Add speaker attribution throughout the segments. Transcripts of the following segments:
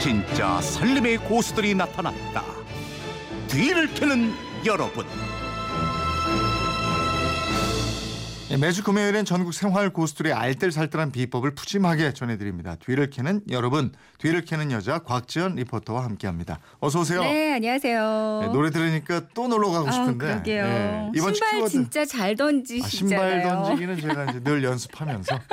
Speaker 1: 진짜 살림의 고수들이 나타났다. 뒤를 캐는 여러분.
Speaker 2: 예, 매주 금요일엔 전국 생활 고수들의 알뜰살뜰한 비법을 푸짐하게 전해드립니다. 뒤를 캐는 여러분, 뒤를 캐는 여자 곽지연 리포터와 함께합니다. 어서 오세요.
Speaker 3: 네, 안녕하세요.
Speaker 2: 예, 노래 들으니까 또 놀러 가고
Speaker 3: 아,
Speaker 2: 싶은데.
Speaker 3: 그러게요.
Speaker 2: 예, 이번 주
Speaker 3: 신발
Speaker 2: 키워드
Speaker 3: 진짜 잘
Speaker 2: 아,
Speaker 3: 던지시잖아요.
Speaker 2: 신발 던지기는 제가 이제 늘 연습하면서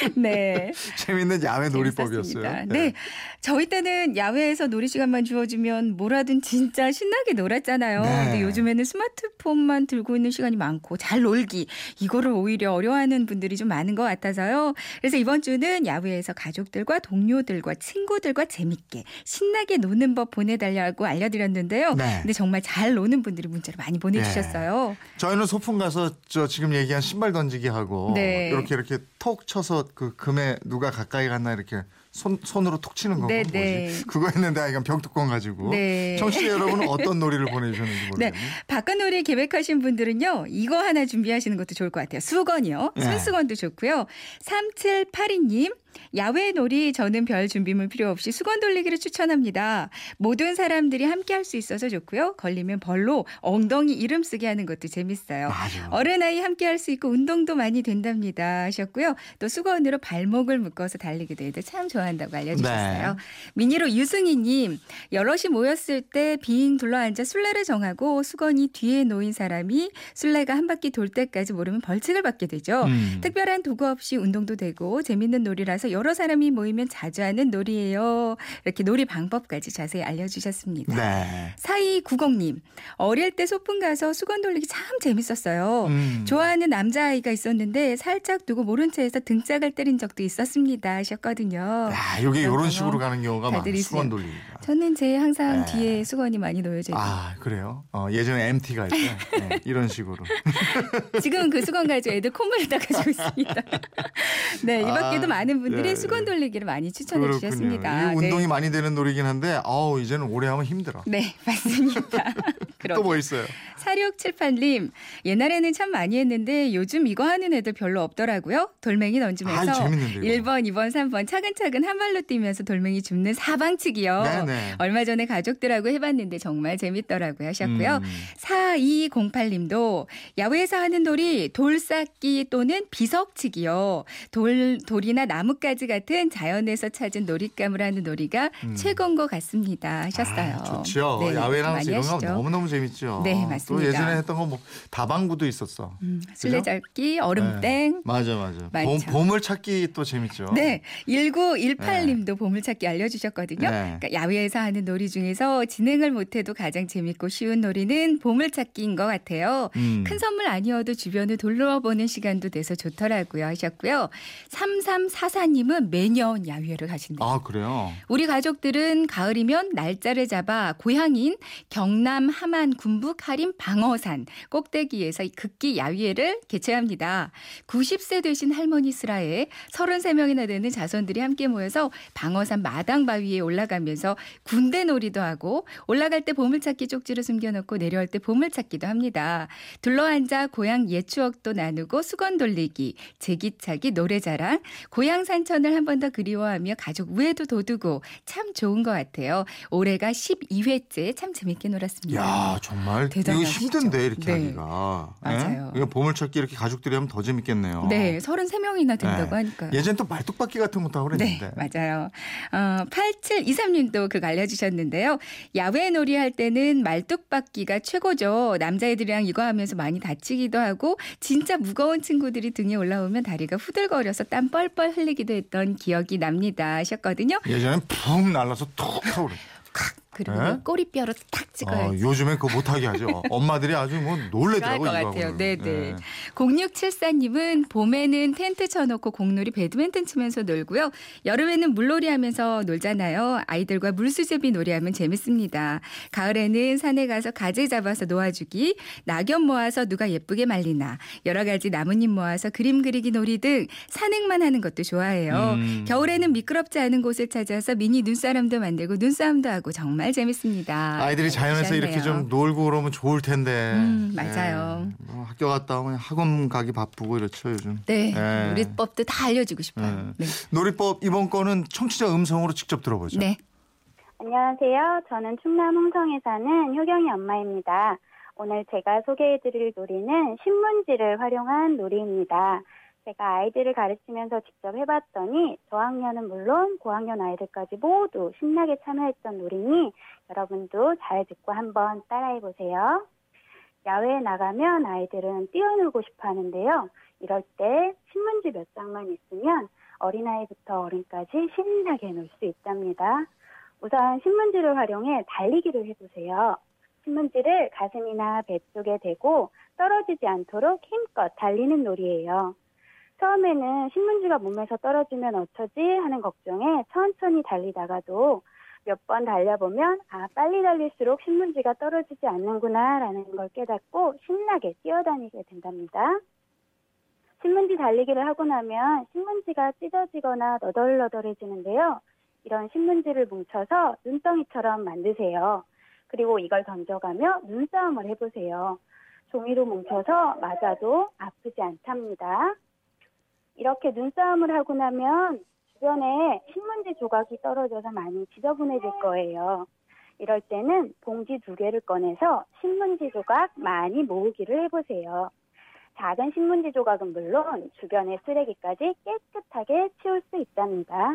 Speaker 3: 네.
Speaker 2: 재밌는 야외 놀이법이었어요. 예.
Speaker 3: 네. 저희 때는 야외에서 놀이 시간만 주어지면 뭐라든 진짜 신나게 놀았잖아요.
Speaker 2: 네.
Speaker 3: 근데 요즘에는 스마트폰만 들고 있는 시간이 많고 잘 놀기 이거를 오히려 어려워하는 분들이 좀 많은 것 같아서요. 그래서 이번 주는 야외에서 가족들과 동료들과 친구들과 재밌게 신나게 노는 법 보내달라고 알려드렸는데요.
Speaker 2: 네.
Speaker 3: 근데 정말 잘 노는 분들이 문자를 많이 보내주셨어요.
Speaker 2: 저희는 소풍 가서 저 지금 얘기한 신발 던지기 하고
Speaker 3: 네.
Speaker 2: 이렇게 이렇게 톡 쳐서 그 금에 누가 가까이 갔나 이렇게 손 손으로 톡 치는 거
Speaker 3: 네,
Speaker 2: 뭐지?
Speaker 3: 네.
Speaker 2: 그거 했는데 아이가 병뚜껑 가지고
Speaker 3: 네.
Speaker 2: 청취자 여러분은 어떤 놀이를 보내주셨는지
Speaker 3: 네.
Speaker 2: 모르겠네요.
Speaker 3: 바깥놀이 계획하신 분들은요, 이거 하나 준비하시는 것도 좋을 것 같아요. 수건이요.
Speaker 2: 네.
Speaker 3: 손수건도 좋고요. 3782님, 야외 놀이 저는 별 준비물 필요 없이 수건 돌리기를 추천합니다. 모든 사람들이 함께 할 수 있어서 좋고요. 걸리면 벌로 엉덩이 이름 쓰게 하는 것도 재밌어요.
Speaker 2: 맞아.
Speaker 3: 어른아이 함께 할 수 있고 운동도 많이 된답니다 하셨고요. 또 수건으로 발목을 묶어서 달리기도 해도 참 좋아한다고 알려주셨어요.
Speaker 2: 네.
Speaker 3: 미니로 유승희님 여럿이 모였을 때 빙 둘러앉아 술래를 정하고 수건이 뒤에 놓인 사람이 술래가 한 바퀴 돌 때까지 모르면 벌칙을 받게 되죠.
Speaker 2: 음.
Speaker 3: 특별한 도구 없이 운동도 되고 재밌는 놀이라 서 여러 사람이 모이면 자주 하는 놀이예요. 이렇게 놀이 방법까지 자세히 알려주셨습니다.
Speaker 2: 네.
Speaker 3: 4290님, 어릴 때 소풍 가서 수건 돌리기 참 재밌었어요.
Speaker 2: 음.
Speaker 3: 좋아하는 남자아이가 있었는데 살짝 두고 모른 채에서 등짝을 때린 적도 있었습니다 하셨거든요.
Speaker 2: 야, 이게 이런 식으로 가는 경우가 많아요. 수건. 돌리기가.
Speaker 3: 저는 제 항상
Speaker 2: 네.
Speaker 3: 뒤에 수건이 많이 놓여져 있어요.
Speaker 2: 아 그래요? 어, 예전에 MT 갈때 네, 이런 식으로.
Speaker 3: 지금은 그 수건 가지고 애들 콧물을 닦아주고 있습니다. 네, 이 밖에도
Speaker 2: 아,
Speaker 3: 많은 분들이
Speaker 2: 네.
Speaker 3: 수건 돌리기를 많이 추천해
Speaker 2: 그렇군요.
Speaker 3: 주셨습니다.
Speaker 2: 이 운동이
Speaker 3: 네.
Speaker 2: 많이 되는 놀이긴 한데 아우 이제는 오래 하면 힘들어.
Speaker 3: 네, 맞습니다.
Speaker 2: 또 뭐 있어요?
Speaker 3: 4678님, 옛날에는 참 많이 했는데 요즘 이거 하는 애들 별로 없더라고요. 돌멩이 던지면서
Speaker 2: 아이, 재밌는데, 이거.
Speaker 3: 1번, 2번, 3번 차근차근 한 발로 뛰면서 돌멩이 줍는 사방치기요.
Speaker 2: 네네.
Speaker 3: 얼마 전에 가족들하고 해봤는데 정말 재밌더라고요 하셨고요.
Speaker 2: 음.
Speaker 3: 4208님도 야외에서 하는 놀이 돌쌓기 또는 비석치기요. 돌, 돌이나 나뭇가지 같은 자연에서 찾은 놀잇감을 하는 놀이가
Speaker 2: 음.
Speaker 3: 최고인 것 같습니다 하셨어요.
Speaker 2: 아, 좋죠.
Speaker 3: 네,
Speaker 2: 야외랑 이런 거. 너무너무 재밌죠.
Speaker 3: 네,
Speaker 2: 또
Speaker 3: 맞습니다.
Speaker 2: 예전에 했던 거 뭐 다방구도 있었어.
Speaker 3: 음? 술래잡기, 얼음땡.
Speaker 2: 네. 맞아 맞아. 봄,
Speaker 3: 많죠.
Speaker 2: 보 물 찾기 또 재밌죠.
Speaker 3: 네, 1918님도 보물 찾기 알려주셨거든요.
Speaker 2: 네.
Speaker 3: 그러니까 야외에서 하는 놀이 중에서 진행을 못해도 가장 재밌고 쉬운 놀이는 보물 찾기인 것 같아요.
Speaker 2: 음.
Speaker 3: 큰 선물 아니어도 주변을 둘러보는 시간도 돼서 좋더라고요 하셨고요. 3344님은 매년 야외를 가신대요.
Speaker 2: 아 그래요.
Speaker 3: 우리 가족들은 가을이면 날짜를 잡아 고향인 경남 함안 군북 하림 방어산 꼭대기에서 이 극기 야위회를 개최합니다. 90세 되신 할머니 슬하에 33명이나 되는 자손들이 함께 모여서 방어산 마당 바위에 올라가면서 군대 놀이도 하고 올라갈 때 보물찾기 쪽지를 숨겨놓고 내려올 때 보물찾기도 합니다. 둘러앉아 고향 옛 추억도 나누고 수건 돌리기, 제기차기, 노래자랑, 고향 산천을 한 번 더 그리워하며 가족 우애도 돋우고 참 좋은 것 같아요. 올해가 12회째 참 재밌게 놀았습니다.
Speaker 2: 야 정말 이거
Speaker 3: 대단하시죠?
Speaker 2: 힘든데 이렇게
Speaker 3: 네.
Speaker 2: 하기가.
Speaker 3: 맞아요.
Speaker 2: 예? 보물찾기 이렇게 가족들이 하면 더 재밌겠네요.
Speaker 3: 네, 33명이나 된다고
Speaker 2: 네.
Speaker 3: 하니까요.
Speaker 2: 예전 또 말뚝박기 같은 것도 하고
Speaker 3: 네,
Speaker 2: 그랬는데.
Speaker 3: 맞아요. 어, 8723님도 그거 알려주셨는데요. 야외 놀이 할 때는 말뚝박기가 최고죠. 남자애들이랑 이거 하면서 많이 다치기도 하고 진짜 무거운 친구들이 등에 올라오면 다리가 후들거려서 땀 뻘뻘 흘리기도 했던 기억이 납니다 하셨거든요.
Speaker 2: 예전엔 푹 날라서 툭 하고
Speaker 3: 그리고
Speaker 2: 네?
Speaker 3: 꼬리뼈로 탁
Speaker 2: 어,
Speaker 3: 찍어야지.
Speaker 2: 요즘엔 그거 못하게 하죠. 엄마들이 아주 뭐
Speaker 3: 좋아할
Speaker 2: 놀래더라고
Speaker 3: 것 같아요. 네네.
Speaker 2: 예.
Speaker 3: 0674님은 봄에는 텐트 쳐놓고 공놀이 배드민턴 치면서 놀고요. 여름에는 물놀이 하면서 놀잖아요. 아이들과 물수제비 놀이하면 재밌습니다. 가을에는 산에 가서 가재 잡아서 놓아주기, 낙엽 모아서 누가 예쁘게 말리나, 여러 가지 나뭇잎 모아서 그림 그리기 놀이 등 산행만 하는 것도 좋아해요.
Speaker 2: 음.
Speaker 3: 겨울에는 미끄럽지 않은 곳을 찾아서 미니 눈사람도 만들고 눈싸움도 하고 정말 정말 재밌습니다.
Speaker 2: 아이들이 자연에서 이렇게. 좀 놀고 그러면 좋을 텐데.
Speaker 3: 음, 맞아요.
Speaker 2: 예, 뭐 학교 갔다 오면 학원 가기 바쁘고 이렇죠 요즘.
Speaker 3: 네,
Speaker 2: 예.
Speaker 3: 놀이법도 다 알려주고 싶어요. 네.
Speaker 2: 놀이법 이번 거는 청취자 음성으로 직접 들어보죠.
Speaker 3: 네.
Speaker 4: 안녕하세요. 저는 충남 홍성에 사는 효경이 엄마입니다. 오늘 제가 소개해드릴 놀이는 신문지를 활용한 놀이입니다. 제가 아이들을 가르치면서 직접 해봤더니 저학년은 물론 고학년 아이들까지 모두 신나게 참여했던 놀이니 여러분도 잘 듣고 한번 따라해보세요. 야외에 나가면 아이들은 뛰어놀고 싶어 하는데요. 이럴 때 신문지 몇 장만 있으면 어린아이부터 어른까지 신나게 놀 수 있답니다. 우선 신문지를 활용해 달리기를 해보세요. 신문지를 가슴이나 배 쪽에 대고 떨어지지 않도록 힘껏 달리는 놀이예요. 처음에는 신문지가 몸에서 떨어지면 어쩌지 하는 걱정에 천천히 달리다가도 몇 번 달려보면 아 빨리 달릴수록 신문지가 떨어지지 않는구나라는 걸 깨닫고 신나게 뛰어다니게 된답니다. 신문지 달리기를 하고 나면 신문지가 찢어지거나 너덜너덜해지는데요. 이런 신문지를 뭉쳐서 눈덩이처럼 만드세요. 그리고 이걸 던져가며 눈싸움을 해보세요. 종이로 뭉쳐서 맞아도 아프지 않답니다. 이렇게 눈싸움을 하고 나면 주변에 신문지 조각이 떨어져서 많이 지저분해질 거예요. 이럴 때는 봉지 두 개를 꺼내서 신문지 조각 많이 모으기를 해보세요. 작은 신문지 조각은 물론 주변의 쓰레기까지 깨끗하게 치울 수 있답니다.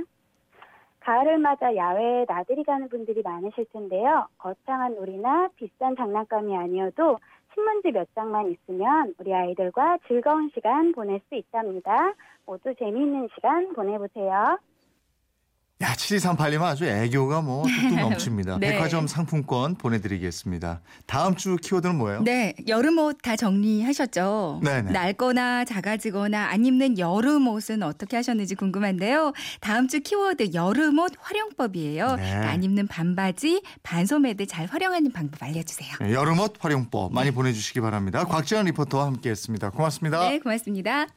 Speaker 4: 가을을 맞아 야외에 나들이 가는 분들이 많으실 텐데요. 거창한 놀이나 비싼 장난감이 아니어도 신문지 몇 장만 있으면 우리 아이들과 즐거운 시간 보낼 수 있답니다. 모두 재미있는 시간 보내보세요.
Speaker 2: 야, 7238님 아주 애교가 뭐 뚝뚝 넘칩니다.
Speaker 3: 네.
Speaker 2: 백화점 상품권 보내드리겠습니다. 다음 주 키워드는 뭐예요?
Speaker 3: 네, 여름 옷 다 정리하셨죠?
Speaker 2: 네네.
Speaker 3: 낡거나 작아지거나 안 입는 여름 옷은 어떻게 하셨는지 궁금한데요. 다음 주 키워드 여름 옷 활용법이에요.
Speaker 2: 네.
Speaker 3: 안 입는 반바지, 반소매들 잘 활용하는 방법 알려주세요.
Speaker 2: 네, 여름옷 활용법 많이 보내주시기 바랍니다. 곽지연 리포터와 함께했습니다. 고맙습니다.
Speaker 3: 네, 고맙습니다.